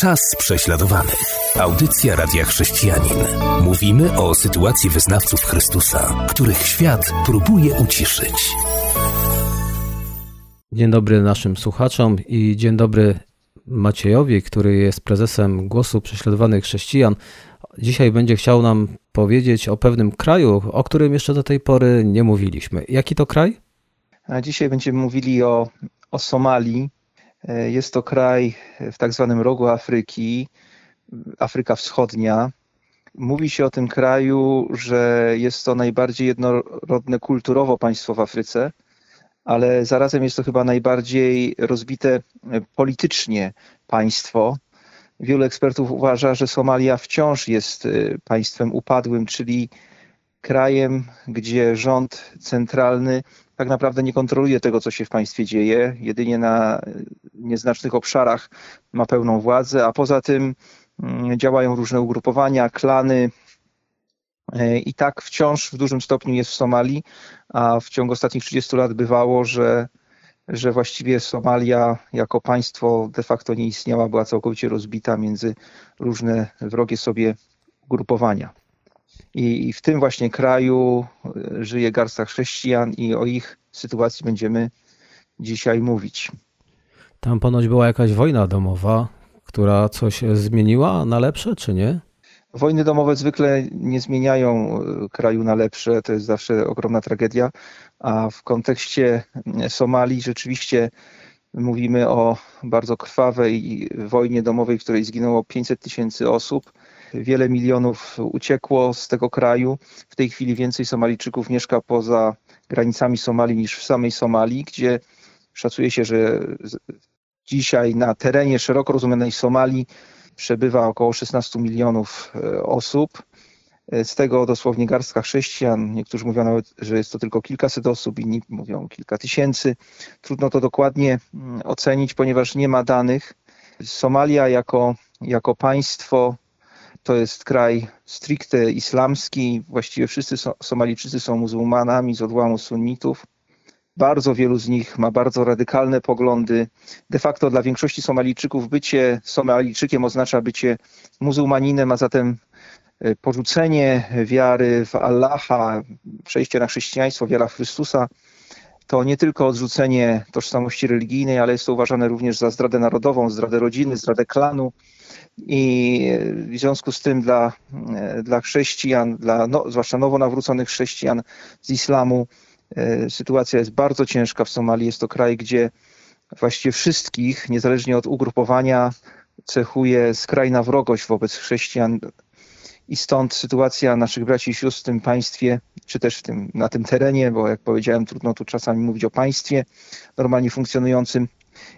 Czas prześladowanych. Audycja Radia Chrześcijanin. Mówimy o sytuacji wyznawców Chrystusa, których świat próbuje uciszyć. Dzień dobry naszym słuchaczom i dzień dobry Maciejowi, który jest prezesem Głosu Prześladowanych Chrześcijan. Dzisiaj będzie chciał nam powiedzieć o pewnym kraju, o którym jeszcze do tej pory nie mówiliśmy. Jaki to kraj? A dzisiaj będziemy mówili o, o Somalii. E, jest to kraj w tak zwanym rogu Afryki, Afryka Wschodnia. Mówi się o tym kraju, że jest to najbardziej jednorodne kulturowo państwo w Afryce, ale zarazem jest to chyba najbardziej rozbite politycznie państwo. Wielu ekspertów uważa, że Somalia wciąż jest e, państwem upadłym, czyli krajem, gdzie rząd centralny tak naprawdę nie kontroluje tego, co się w państwie dzieje, jedynie na nieznacznych obszarach ma pełną władzę, a poza tym mm, działają różne ugrupowania, klany. E, I tak wciąż w dużym stopniu jest w Somalii, a w ciągu ostatnich 30 lat bywało, że, że właściwie Somalia jako państwo de facto nie istniała, była całkowicie rozbita między różne wrogie sobie ugrupowania. I, w tym właśnie kraju e, żyje garstka chrześcijan i o ich sytuacji będziemy dzisiaj mówić. Tam ponoć była jakaś wojna domowa, która coś zmieniła na lepsze, czy nie? Wojny domowe zwykle nie zmieniają e, kraju na lepsze, to jest zawsze ogromna tragedia, a w kontekście Somalii rzeczywiście mówimy o bardzo krwawej wojnie domowej, w której zginęło 500 tysięcy osób Wiele milionów uciekło z tego kraju. W tej chwili więcej Somalijczyków mieszka poza granicami Somalii niż w samej Somalii, gdzie szacuje się, że dzisiaj na terenie szeroko rozumianej Somalii przebywa około 16 milionów e, osób. E, z tego dosłownie garstka chrześcijan. Niektórzy mówią nawet, że jest to tylko kilkaset osób, inni mówią kilka tysięcy. Trudno to dokładnie mm, ocenić, ponieważ nie ma danych. Somalia jako, jako państwo to jest kraj stricte islamski. Właściwie wszyscy Somalijczycy są muzułmanami z odłamu sunnitów. Bardzo wielu z nich ma bardzo radykalne poglądy. De facto dla większości Somalijczyków bycie Somalijczykiem oznacza bycie muzułmaninem, a zatem e, porzucenie wiary w Allaha, przejście na chrześcijaństwo, wiara w Chrystusa, to nie tylko odrzucenie tożsamości religijnej, ale jest to uważane również za zdradę narodową, zdradę rodziny, zdradę klanu. I w związku z tym dla, dla chrześcijan, dla no, zwłaszcza nowo nawróconych chrześcijan z islamu, e, sytuacja jest bardzo ciężka w Somalii. Jest to kraj, gdzie właściwie wszystkich, niezależnie od ugrupowania, cechuje skrajna wrogość wobec chrześcijan. I stąd sytuacja naszych braci i sióstr w tym państwie, czy też w tym, na tym terenie, bo jak powiedziałem, trudno tu czasami mówić o państwie normalnie funkcjonującym,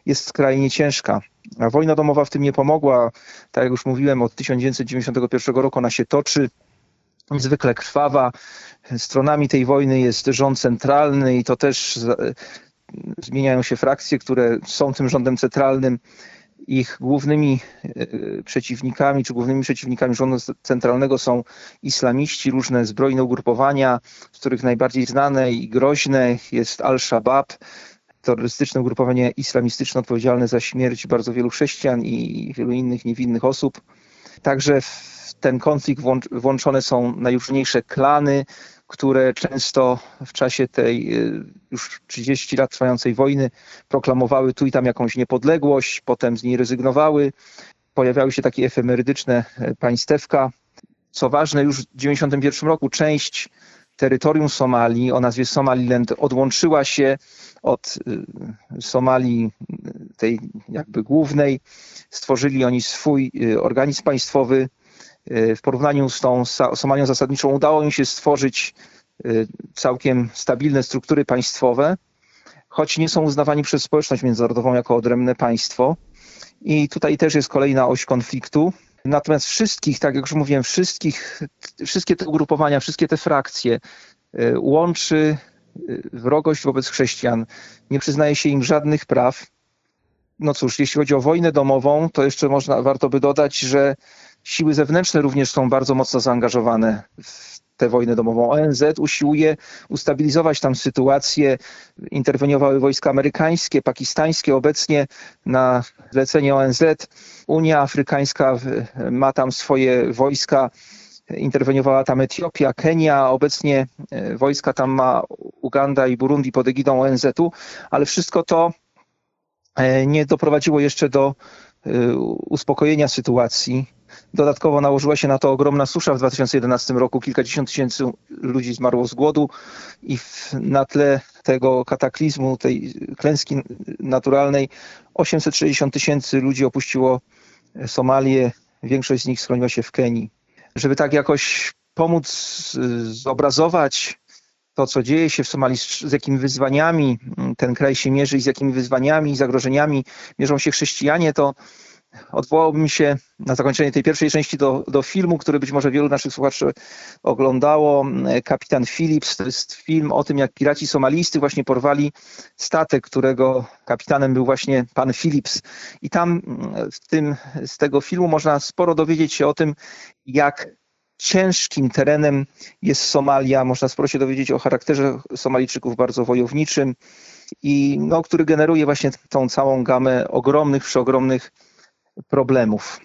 jest skrajnie ciężka. A wojna domowa w tym nie pomogła. Tak jak już mówiłem, od 1991 roku ona się toczy. Niezwykle krwawa. Stronami tej wojny jest rząd centralny i to też zmieniają się frakcje, które są tym rządem centralnym. Ich głównymi e, przeciwnikami, czy głównymi przeciwnikami rządu centralnego są islamiści, różne zbrojne ugrupowania, z których najbardziej znane i groźne jest Al-Shabaab, terrorystyczne ugrupowanie islamistyczne odpowiedzialne za śmierć bardzo wielu chrześcijan i wielu innych niewinnych osób. Także w ten konflikt włączone są najróżniejsze klany, które często w czasie tej y, już 30 lat trwającej wojny proklamowały tu i tam jakąś niepodległość, potem z niej rezygnowały. Pojawiały się takie efemerydyczne e, państewka. Co ważne, już w 1991 roku część terytorium Somalii o nazwie Somaliland odłączyła się od y, Somalii, tej jakby głównej. Stworzyli oni swój y, organizm państwowy. Y, w porównaniu z tą Somalią zasadniczą udało im się stworzyć całkiem stabilne struktury państwowe, choć nie są uznawani przez społeczność międzynarodową jako odrębne państwo. I tutaj też jest kolejna oś konfliktu. Natomiast wszystkich, tak jak już mówiłem, wszystkich, wszystkie te ugrupowania, wszystkie te frakcje łączy wrogość wobec chrześcijan, nie przyznaje się im żadnych praw. No cóż, jeśli chodzi o wojnę domową, to jeszcze można, warto by dodać, że siły zewnętrzne również są bardzo mocno zaangażowane w tę wojnę domową. ONZ usiłuje ustabilizować tam sytuację. Interweniowały wojska amerykańskie, pakistańskie. Obecnie na zlecenie ONZ Unia Afrykańska ma tam swoje wojska. Interweniowała tam Etiopia, Kenia, obecnie e, wojska tam ma Uganda i Burundi pod egidą ONZ-u, ale wszystko to e, nie doprowadziło jeszcze do e, uspokojenia sytuacji Dodatkowo nałożyła się na to ogromna susza w 2011 roku. Kilkadziesiąt tysięcy ludzi zmarło z głodu i na tle tego kataklizmu, tej klęski naturalnej 860 tysięcy ludzi opuściło Somalię. Większość z nich schroniła się w Kenii. Żeby tak jakoś pomóc zobrazować to, co dzieje się w Somalii, z jakimi wyzwaniami ten kraj się mierzy i z jakimi wyzwaniami i zagrożeniami mierzą się chrześcijanie, to odwołałbym się na zakończenie tej pierwszej części do, do filmu, który być może wielu naszych słuchaczy oglądało. Kapitan Phillips to jest film o tym, jak piraci somalijscy właśnie porwali statek, którego kapitanem był właśnie pan Phillips. I tam w tym, z tego filmu można sporo dowiedzieć się o tym, jak ciężkim terenem jest Somalia. Można sporo się dowiedzieć o charakterze Somalijczyków bardzo wojowniczym i no, który generuje właśnie tą całą gamę ogromnych, przeogromnych problemów.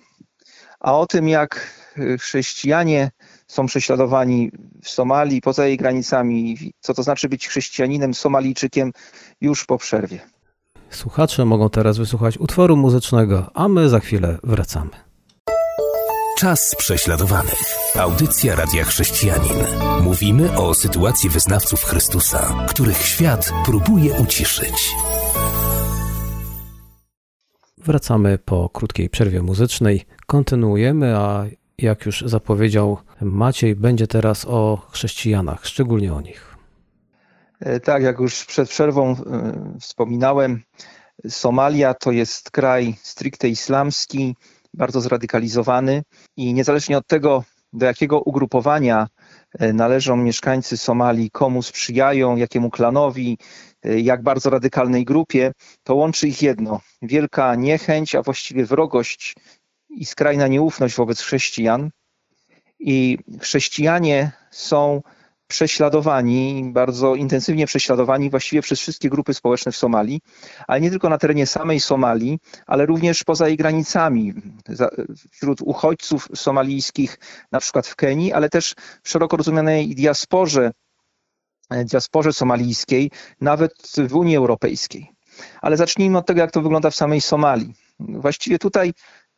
A o tym, jak chrześcijanie są prześladowani w Somalii, poza jej granicami, co to znaczy być chrześcijaninem, Somalijczykiem, już po przerwie. Słuchacze mogą teraz wysłuchać utworu muzycznego, a my za chwilę wracamy. Czas prześladowanych. Audycja Radia Chrześcijanin. Mówimy o sytuacji wyznawców Chrystusa, których świat próbuje uciszyć. Wracamy po krótkiej przerwie muzycznej. Kontynuujemy, a jak już zapowiedział Maciej, będzie teraz o chrześcijanach, szczególnie o nich. E, tak, jak już przed przerwą e, wspominałem, Somalia to jest kraj stricte islamski, bardzo zradykalizowany i niezależnie od tego, do jakiego ugrupowania e, należą mieszkańcy Somalii, komu sprzyjają, jakiemu klanowi, jak bardzo radykalnej grupie, to łączy ich jedno: wielka niechęć, a właściwie wrogość i skrajna nieufność wobec chrześcijan. I chrześcijanie są prześladowani, bardzo intensywnie prześladowani właściwie przez wszystkie grupy społeczne w Somalii, ale nie tylko na terenie samej Somalii, ale również poza jej granicami, wśród uchodźców somalijskich, na przykład w Kenii, ale też w szeroko rozumianej diasporze diasporze somalijskiej, nawet w Unii Europejskiej. Ale zacznijmy od tego, jak to wygląda w samej Somalii. Właściwie tutaj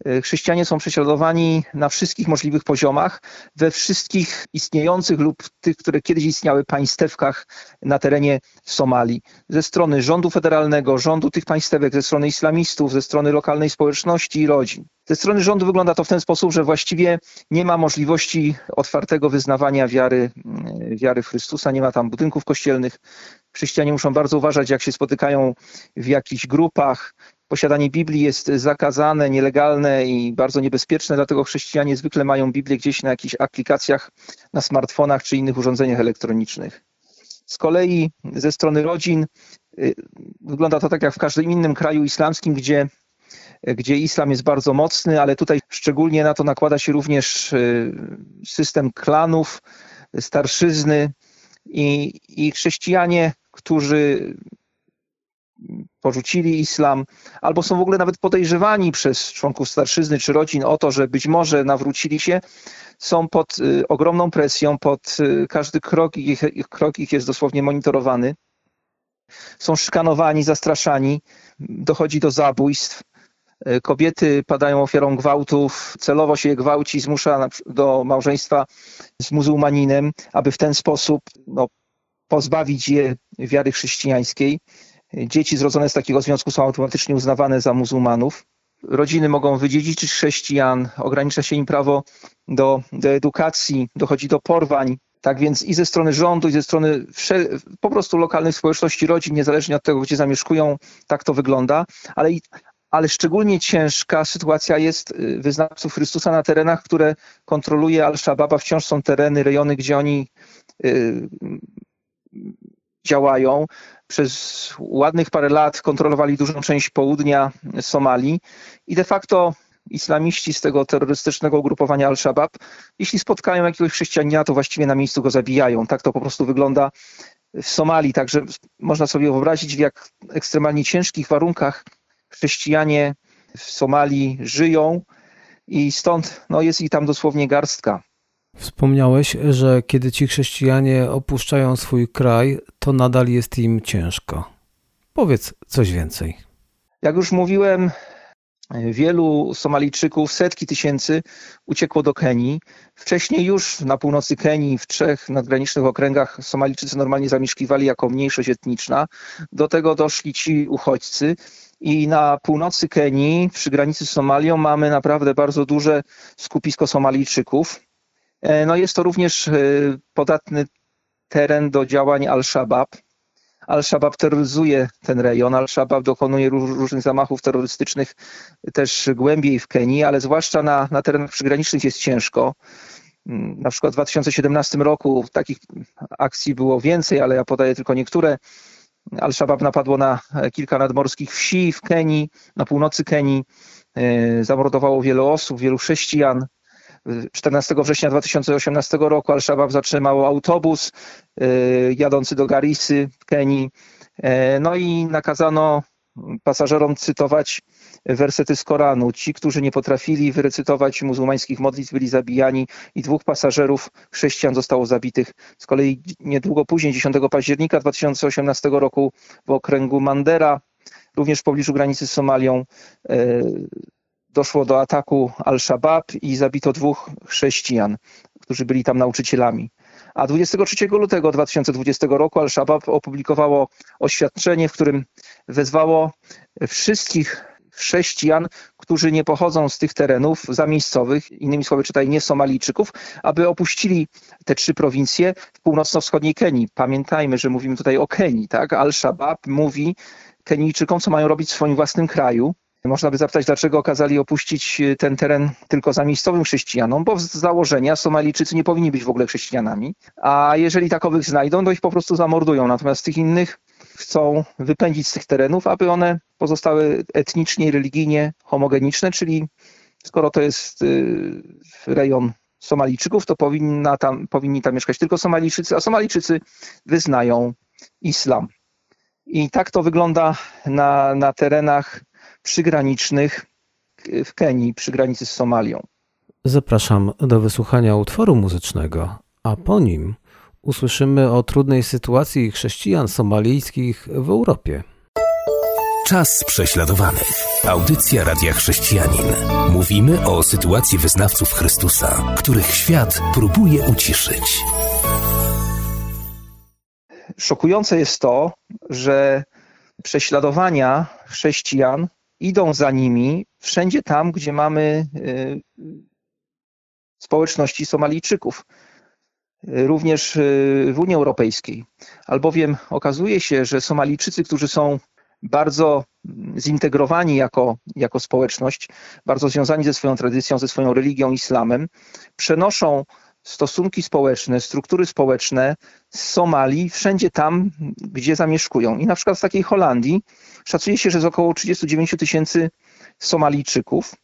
e, chrześcijanie są prześladowani na wszystkich możliwych poziomach, we wszystkich istniejących lub tych, które kiedyś istniały państewkach na terenie Somalii. Ze strony rządu federalnego, rządu tych państewek, ze strony islamistów, ze strony lokalnej społeczności i rodzin. Ze strony rządu wygląda to w ten sposób, że właściwie nie ma możliwości otwartego wyznawania wiary, mm, wiary Chrystusa, nie ma tam budynków kościelnych. Chrześcijanie muszą bardzo uważać, jak się spotykają w jakichś grupach. Posiadanie Biblii jest zakazane, nielegalne i bardzo niebezpieczne, dlatego chrześcijanie zwykle mają Biblię gdzieś na jakichś aplikacjach, na smartfonach czy innych urządzeniach elektronicznych. Z kolei ze strony rodzin y, wygląda to tak jak w każdym innym kraju islamskim, gdzie gdzie islam jest bardzo mocny, ale tutaj szczególnie na to nakłada się również y, system klanów, starszyzny i, i chrześcijanie, którzy porzucili islam, albo są w ogóle nawet podejrzewani przez członków starszyzny czy rodzin o to, że być może nawrócili się, są pod y, ogromną presją, pod y, każdy krok ich, ich, krok ich jest dosłownie monitorowany. Są szykanowani, zastraszani, dochodzi do zabójstw. E, kobiety padają ofiarą gwałtów, celowo się je gwałci, zmusza do małżeństwa z muzułmaninem, aby w ten sposób no, pozbawić je wiary chrześcijańskiej. Dzieci zrodzone z takiego związku są automatycznie uznawane za muzułmanów. Rodziny mogą wydziedziczyć chrześcijan, ogranicza się im prawo do, do edukacji, dochodzi do porwań. Tak więc i ze strony rządu, i ze strony po prostu lokalnych społeczności rodzin, niezależnie od tego, gdzie zamieszkują, tak to wygląda. Ale, ale szczególnie ciężka sytuacja jest y, wyznawców Chrystusa na terenach, które kontroluje Al-Shabaab, wciąż są tereny, rejony, gdzie oni y, działają. Przez ładnych parę lat kontrolowali dużą część południa Somalii i de facto islamiści z tego terrorystycznego ugrupowania Al-Shabaab, jeśli spotkają jakiegoś chrześcijanina, to właściwie na miejscu go zabijają. Tak to po prostu wygląda w Somalii. Także można sobie wyobrazić, w jak ekstremalnie ciężkich warunkach chrześcijanie w Somalii żyją i stąd no, jest ich tam dosłownie garstka. Wspomniałeś, że kiedy ci chrześcijanie opuszczają swój kraj, to nadal jest im ciężko. Powiedz coś więcej. Jak już mówiłem, wielu Somalijczyków, setki tysięcy uciekło do Kenii. Wcześniej już na północy Kenii, w trzech nadgranicznych okręgach Somalijczycy normalnie zamieszkiwali jako mniejszość etniczna. Do tego doszli ci uchodźcy. I na północy Kenii, przy granicy z Somalią, mamy naprawdę bardzo duże skupisko Somalijczyków. E, no jest to również e, podatny teren do działań Al-Shabaab. Al-Shabaab terroryzuje ten rejon, Al-Shabaab dokonuje różnych zamachów terrorystycznych też głębiej w Kenii, ale zwłaszcza na, na terenach przygranicznych jest ciężko. Mm, na przykład w 2017 roku takich akcji było więcej, ale ja podaję tylko niektóre. Al-Shabaab napadło na kilka nadmorskich wsi w Kenii, na północy Kenii, e, zamordowało wielu osób, wielu chrześcijan. 14 września 2018 roku Al-Shabaab zatrzymał autobus y, jadący do Garisy w Kenii. E, no i nakazano pasażerom cytować wersety z Koranu. Ci, którzy nie potrafili wyrecytować muzułmańskich modlitw, byli zabijani i dwóch pasażerów chrześcijan zostało zabitych. Z kolei niedługo później, 10 października 2018 roku w okręgu Mandera, również w pobliżu granicy z Somalią, e, doszło do ataku Al-Shabaab i zabito dwóch chrześcijan, którzy byli tam nauczycielami. A 23 lutego 2020 roku Al-Shabaab opublikowało oświadczenie, w którym wezwało wszystkich chrześcijan, którzy nie pochodzą z tych terenów zamiejscowych, innymi słowy czytaj nie Somalijczyków, aby opuścili te trzy prowincje w północno-wschodniej Kenii. Pamiętajmy, że mówimy tutaj o Kenii, tak? Al-Shabaab mówi Kenijczykom, co mają robić w swoim własnym kraju, można by zapytać, dlaczego okazali opuścić e, ten teren tylko za miejscowym chrześcijanom, bo z założenia Somalijczycy nie powinni być w ogóle chrześcijanami, a jeżeli takowych znajdą, to ich po prostu zamordują. Natomiast tych innych chcą wypędzić z tych terenów, aby one pozostały etnicznie i religijnie homogeniczne, czyli skoro to jest e, rejon Somalijczyków, to powinna tam, powinni tam mieszkać tylko Somalijczycy, a Somalijczycy wyznają islam. I tak to wygląda na, na terenach przygranicznych w Kenii, przy granicy z Somalią. Zapraszam do wysłuchania utworu muzycznego, a po nim usłyszymy o trudnej sytuacji chrześcijan somalijskich w Europie. Czas prześladowanych. Audycja Radia Chrześcijanin. Mówimy o sytuacji wyznawców Chrystusa, których świat próbuje uciszyć. Szokujące jest to, że prześladowania chrześcijan idą za nimi wszędzie tam, gdzie mamy y, społeczności Somalijczyków, również y, w Unii Europejskiej. Albowiem okazuje się, że Somalijczycy, którzy są bardzo zintegrowani jako, jako społeczność, bardzo związani ze swoją tradycją, ze swoją religią, islamem, przenoszą stosunki społeczne, struktury społeczne z Somalii wszędzie tam, gdzie zamieszkują. I na przykład w takiej Holandii szacuje się, że jest około 39 tysięcy Somalijczyków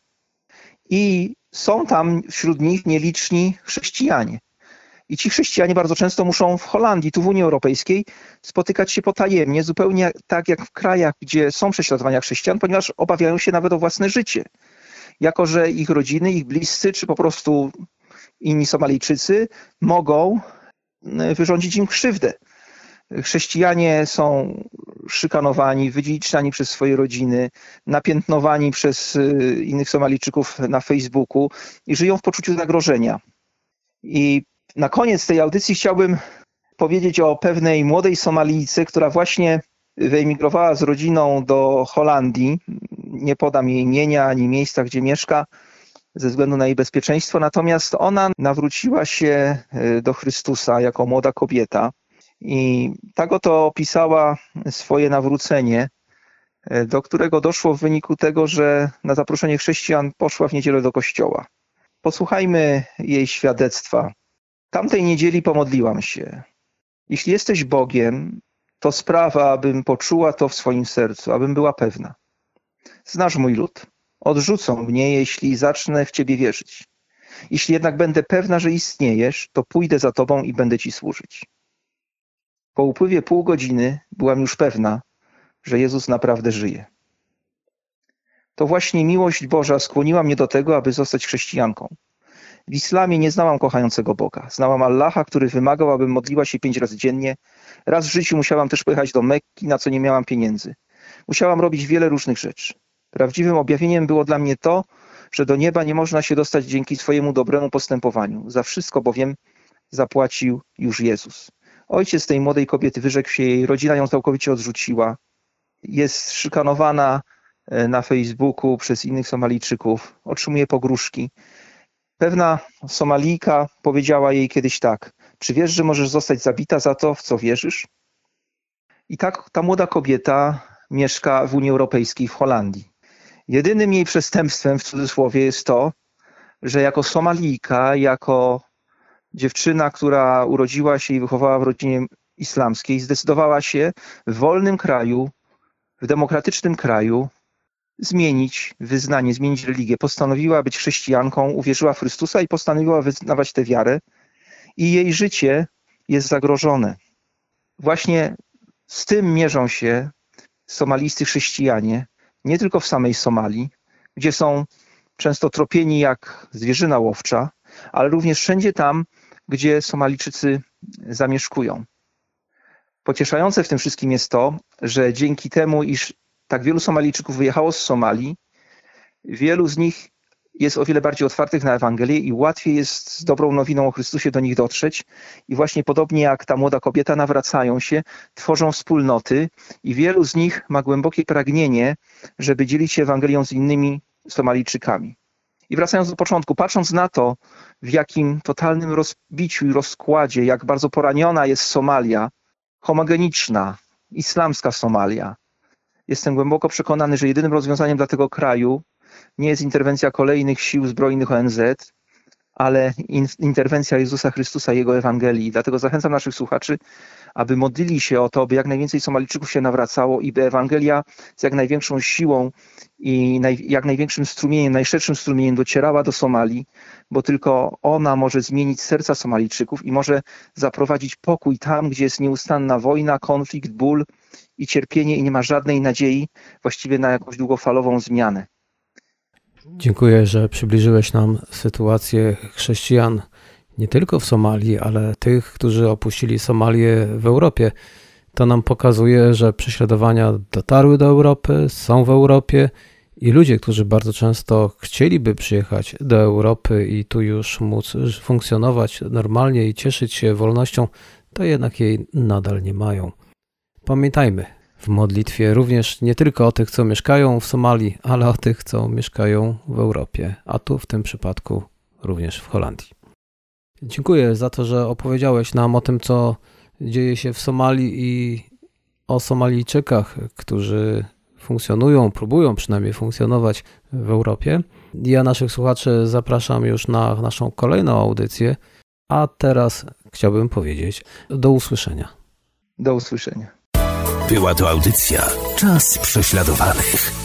i są tam wśród nich nieliczni chrześcijanie. I ci chrześcijanie bardzo często muszą w Holandii, tu w Unii Europejskiej, spotykać się potajemnie, zupełnie tak jak w krajach, gdzie są prześladowania chrześcijan, ponieważ obawiają się nawet o własne życie. Jako, że ich rodziny, ich bliscy, czy po prostu inni Somalijczycy mogą e, wyrządzić im krzywdę. Chrześcijanie są szykanowani, wydziedziczani przez swoje rodziny, napiętnowani przez e, innych Somalijczyków na Facebooku i żyją w poczuciu zagrożenia. I na koniec tej audycji chciałbym powiedzieć o pewnej młodej Somalijce, która właśnie wyemigrowała z rodziną do Holandii. Nie podam jej imienia ani miejsca, gdzie mieszka, ze względu na jej bezpieczeństwo. Natomiast ona nawróciła się e, do Chrystusa jako młoda kobieta i tak oto opisała swoje nawrócenie, e, do którego doszło w wyniku tego, że na zaproszenie chrześcijan poszła w niedzielę do kościoła. Posłuchajmy jej świadectwa. Tamtej niedzieli pomodliłam się. Jeśli jesteś Bogiem, to sprawa, abym poczuła to w swoim sercu, abym była pewna. Znasz mój lud. Odrzucą mnie, jeśli zacznę w Ciebie wierzyć. Jeśli jednak będę pewna, że istniejesz, to pójdę za Tobą i będę Ci służyć. Po upływie pół godziny byłam już pewna, że Jezus naprawdę żyje. To właśnie miłość Boża skłoniła mnie do tego, aby zostać chrześcijanką. W islamie nie znałam kochającego Boga. Znałam Allaha, który wymagał, abym modliła się pięć razy dziennie. Raz w życiu musiałam też pojechać do Mekki, na co nie miałam pieniędzy. Musiałam robić wiele różnych rzeczy. Prawdziwym objawieniem było dla mnie to, że do nieba nie można się dostać dzięki swojemu dobremu postępowaniu. Za wszystko bowiem zapłacił już Jezus. Ojciec tej młodej kobiety wyrzekł się jej, rodzina ją całkowicie odrzuciła. Jest szykanowana e, na Facebooku przez innych Somalijczyków, otrzymuje pogróżki. Pewna Somalijka powiedziała jej kiedyś tak: Czy wiesz, że możesz zostać zabita za to, w co wierzysz? I tak ta młoda kobieta mieszka w Unii Europejskiej, w Holandii. Jedynym jej przestępstwem, w cudzysłowie, jest to, że jako Somalijka, jako dziewczyna, która urodziła się i wychowała w rodzinie islamskiej, zdecydowała się w wolnym kraju, w demokratycznym kraju zmienić wyznanie, zmienić religię. Postanowiła być chrześcijanką, uwierzyła w Chrystusa i postanowiła wyznawać tę wiarę i jej życie jest zagrożone. Właśnie z tym mierzą się somalijscy chrześcijanie, nie tylko w samej Somalii, gdzie są często tropieni jak zwierzyna łowcza, ale również wszędzie tam, gdzie Somalijczycy zamieszkują. Pocieszające w tym wszystkim jest to, że dzięki temu, iż tak wielu Somalijczyków wyjechało z Somalii, wielu z nich jest o wiele bardziej otwartych na Ewangelię i łatwiej jest z dobrą nowiną o Chrystusie do nich dotrzeć. I właśnie podobnie jak ta młoda kobieta, nawracają się, tworzą wspólnoty i wielu z nich ma głębokie pragnienie, żeby dzielić się Ewangelią z innymi Somalijczykami. I wracając do początku, patrząc na to, w jakim totalnym rozbiciu i rozkładzie, jak bardzo poraniona jest Somalia, homogeniczna, islamska Somalia, jestem głęboko przekonany, że jedynym rozwiązaniem dla tego kraju nie jest interwencja kolejnych sił zbrojnych ONZ, ale in, interwencja Jezusa Chrystusa i Jego Ewangelii. Dlatego zachęcam naszych słuchaczy, aby modlili się o to, by jak najwięcej Somalijczyków się nawracało i by Ewangelia z jak największą siłą i naj, jak największym strumieniem, najszerszym strumieniem docierała do Somalii, bo tylko ona może zmienić serca Somalijczyków i może zaprowadzić pokój tam, gdzie jest nieustanna wojna, konflikt, ból i cierpienie i nie ma żadnej nadziei właściwie na jakąś długofalową zmianę. Dziękuję, że przybliżyłeś nam sytuację chrześcijan nie tylko w Somalii, ale tych, którzy opuścili Somalię w Europie. To nam pokazuje, że prześladowania dotarły do Europy, są w Europie i ludzie, którzy bardzo często chcieliby przyjechać do Europy i tu już móc funkcjonować normalnie i cieszyć się wolnością, to jednak jej nadal nie mają. Pamiętajmy, w modlitwie również nie tylko o tych, co mieszkają w Somalii, ale o tych, co mieszkają w Europie, a tu w tym przypadku również w Holandii. Dziękuję za to, że opowiedziałeś nam o tym, co dzieje się w Somalii i o Somalijczykach, którzy funkcjonują, próbują przynajmniej funkcjonować w Europie. Ja naszych słuchaczy zapraszam już na naszą kolejną audycję, a teraz chciałbym powiedzieć do usłyszenia. Do usłyszenia. Była to audycja Czas prześladowanych.